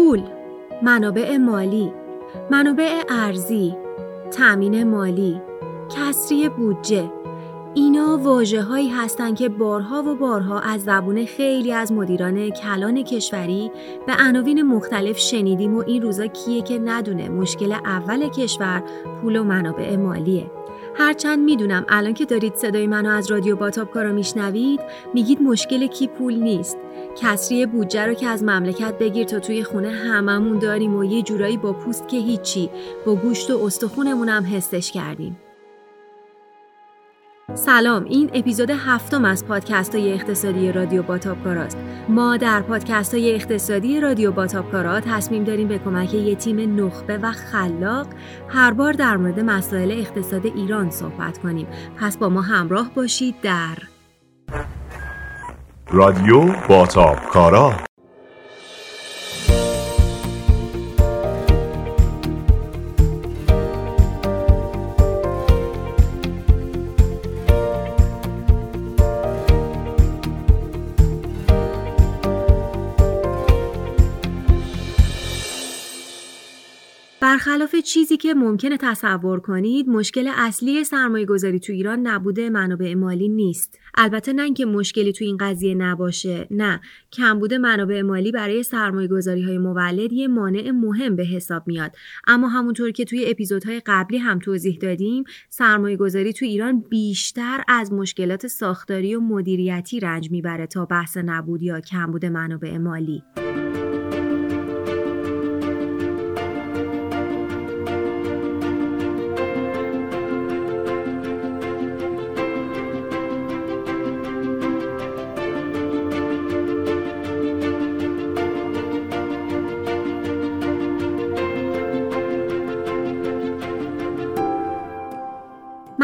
پول منابع مالی منابع ارزی تأمین مالی کسری بودجه اینا واجه هایی هستند که بارها و بارها از زبون خیلی از مدیران کلان کشوری به عناوین مختلف شنیدیم و این روزا کیه که ندونه مشکل اول کشور پول و منابع مالیه. هرچند می‌دونم الان که دارید صدای منو از رادیو باتاب کارا میشنوید میگید مشکل کی پول نیست. کسری بودجه رو که از مملکت بگیر تا توی خونه هممون داریم و یه جورایی با پوست که هیچی با گوشت و استخونمون هم حسش کردیم. سلام این اپیزود هفتم از پادکست های اقتصادی رادیو باتابکاراست ما در پادکست های اقتصادی رادیو باتابکارا تصمیم داریم به کمک یه تیم نخبه و خلاق هر بار در مورد مسائل اقتصاد ایران صحبت کنیم. پس با ما همراه باشید در رادیو باتابکارا برخلاف چیزی که ممکنه تصور کنید مشکل اصلی سرمایه گذاری تو ایران نبوده منابع مالی نیست. البته نه اینکه مشکلی تو این قضیه نباشه نه. کمبود منابع مالی برای سرمایه گذاری های مولد یه مانع مهم به حساب میاد. اما همونطور که توی اپیزودهای قبلی هم توضیح دادیم سرمایه گذاری تو ایران بیشتر از مشکلات ساختاری و مدیریتی رنج می‌بره تا بحث نبود یا کمبود منابع مالی.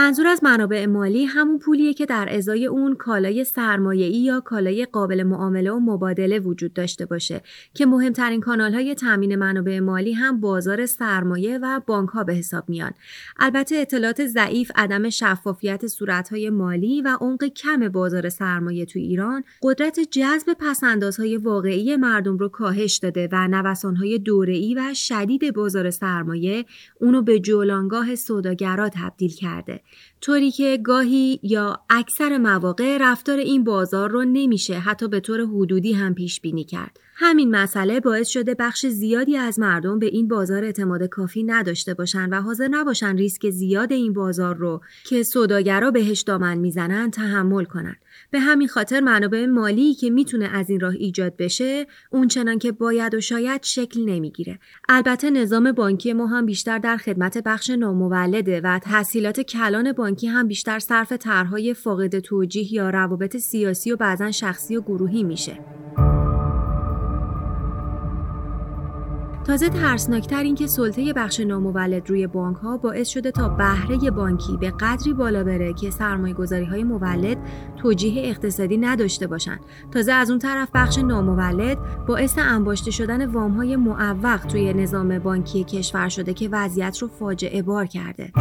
منظور از منابع مالی همون پولیه که در ازای اون کالای سرمایه‌ای یا کالای قابل معامله و مبادله وجود داشته باشه که مهمترین کانال‌های تامین منابع مالی هم بازار سرمایه و بانک‌ها به حساب میان. البته اطلاعات ضعیف، عدم شفافیت صورت‌های مالی و عمق کم بازار سرمایه تو ایران قدرت جذب پسندازهای واقعی مردم رو کاهش داده و نوسان‌های دوره‌ای و شدید بازار سرمایه اونو به جولانگاه سوداگرا تبدیل کرده. طوری که گاهی یا اکثر مواقع رفتار این بازار رو نمیشه حتی به طور حدودی هم پیش بینی کرد. همین مسئله باعث شده بخش زیادی از مردم به این بازار اعتماد کافی نداشته باشن و حاضر نباشن ریسک زیاد این بازار رو که سوداگرا بهش دامن می‌زنن تحمل کنند. به همین خاطر منابع مالی که می‌تونه از این راه ایجاد بشه اون چنان که باید و شاید شکل نمی‌گیره البته نظام بانکی ما هم بیشتر در خدمت بخش نامولده و تحصیلات کلان بانکی هم بیشتر صرف طرحهای فاقد توجیه یا روابط سیاسی و بعضا شخصی و گروهی میشه تازه ترسناکتر این که سلطه بخش نامولد روی بانک ها باعث شده تا بهره بانکی به قدری بالا بره که سرمایه گذاری های مولد توجیه اقتصادی نداشته باشند. تازه از اون طرف بخش نامولد باعث انباشته شدن وام های معوق توی نظام بانکی کشور شده که وضعیت رو فاجعه بار کرده.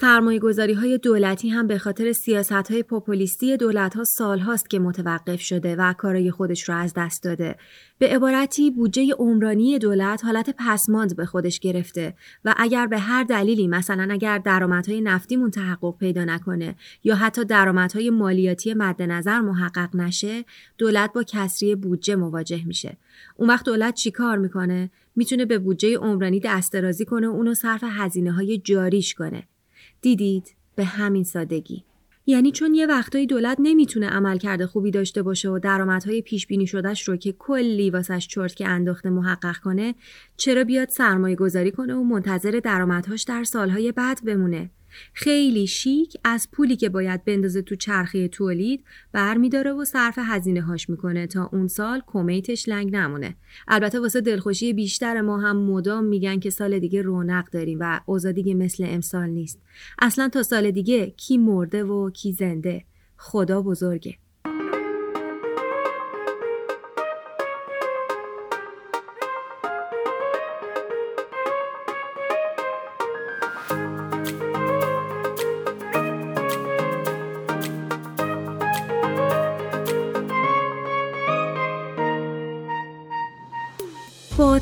سرمایه گذاری های دولتی هم به خاطر سیاست های پوپولیستی دولت ها سال هاست که متوقف شده و کارای خودش رو از دست داده. به عبارتی بودجه عمرانی دولت حالت پسماند به خودش گرفته و اگر به هر دلیلی مثلا اگر درآمدهای نفتیمون تحقق پیدا نکنه یا حتی درآمدهای مالیاتی مد نظر محقق نشه دولت با کسری بودجه مواجه میشه. اون وقت دولت چیکار می‌کنه؟ می‌تونه به بودجه عمرانی دسترازی کنه و اونو صرف هزینه های جاریش کنه. دیدید؟ به همین سادگی. یعنی چون یه وقتایی دولت نمی‌تونه عملکرد خوبی داشته باشه و درآمدهای پیش بینی شدهش رو که کلی واسش چرت که انداخته محقق کنه چرا بیاد سرمایه گذاری کنه و منتظر درآمدهاش در سالهای بعد بمونه؟ خیلی شیک از پولی که باید بندازه تو چرخه تولید برمیداره و صرف هزینه هاش می‌کنه. تا اون سال کمیتش لنگ نمونه. البته واسه دلخوشی بیشتر ما هم مدام میگن که سال دیگه رونق داریم و اوضاع دیگه مثل امسال نیست. اصلا تا سال دیگه کی مرده و کی زنده؟ خدا بزرگه.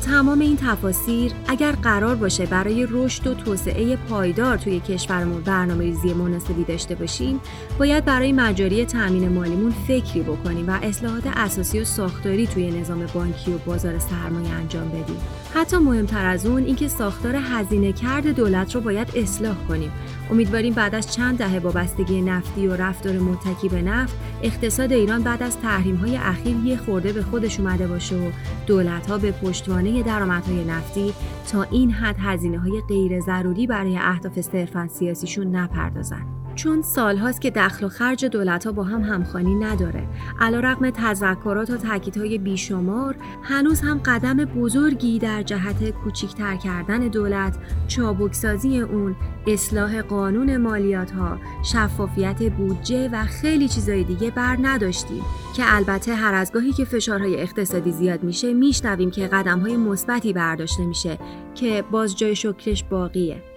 تمام این تفاسیر اگر قرار باشه برای رشد و توسعه پایدار توی کشورمون برنامه ریزی مناسبی داشته باشیم باید برای مجاری تأمین مالیمون فکری بکنیم و اصلاحات اساسی و ساختاری توی نظام بانکی و بازار سرمایه انجام بدیم. حتی مهمتر از اون اینکه ساختار هزینه کرد دولت رو باید اصلاح کنیم. امیدواریم بعد از چند دهه وابستگی نفتی و رفتار متکی به نفت اقتصاد ایران بعد از تحریم های اخیر یه خورده به خودش اومده باشه و دولت ها به پشتوانه درآمدهای نفتی تا این حد هزینه های غیر ضروری برای اهداف صرفا سیاسیشون نپردازن. چون سالهاست که دخل و خرج دولت ها با هم همخوانی نداره. علا رقم تذکرات و تاکیدهای بیشمار هنوز هم قدم بزرگی در جهت کوچیکتر کردن دولت چابکسازی اون اصلاح قانون مالیات ها شفافیت بودجه و خیلی چیزای دیگه بر نداشتیم. که البته هر از گاهی که فشارهای اقتصادی زیاد میشه میشنویم که قدم های مثبتی برداشته میشه که باز جای شکرش باقیه.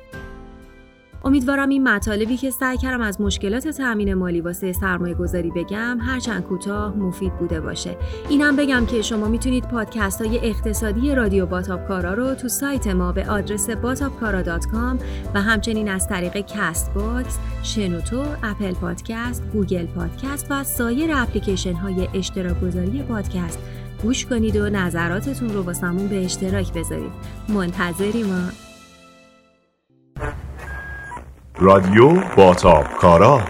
امیدوارم این مطالبی که سعی کردم از مشکلات تأمین مالی واسه سرمایه گذاری بگم هرچند کوتاه مفید بوده باشه اینم بگم که شما می‌تونید پادکست های اقتصادی رادیو باتاپکارا رو تو سایت ما به آدرس باتاپکارا.com و همچنین از طریق Castbox، شنوتو، Apple Podcast، Google Podcast و سایر اپلیکیشن های اشتراک گذاری پادکست گوش کنید و نظراتتون رو واسمون به اشتراک بذارید. منتظری ما رادیو باتاب کارا.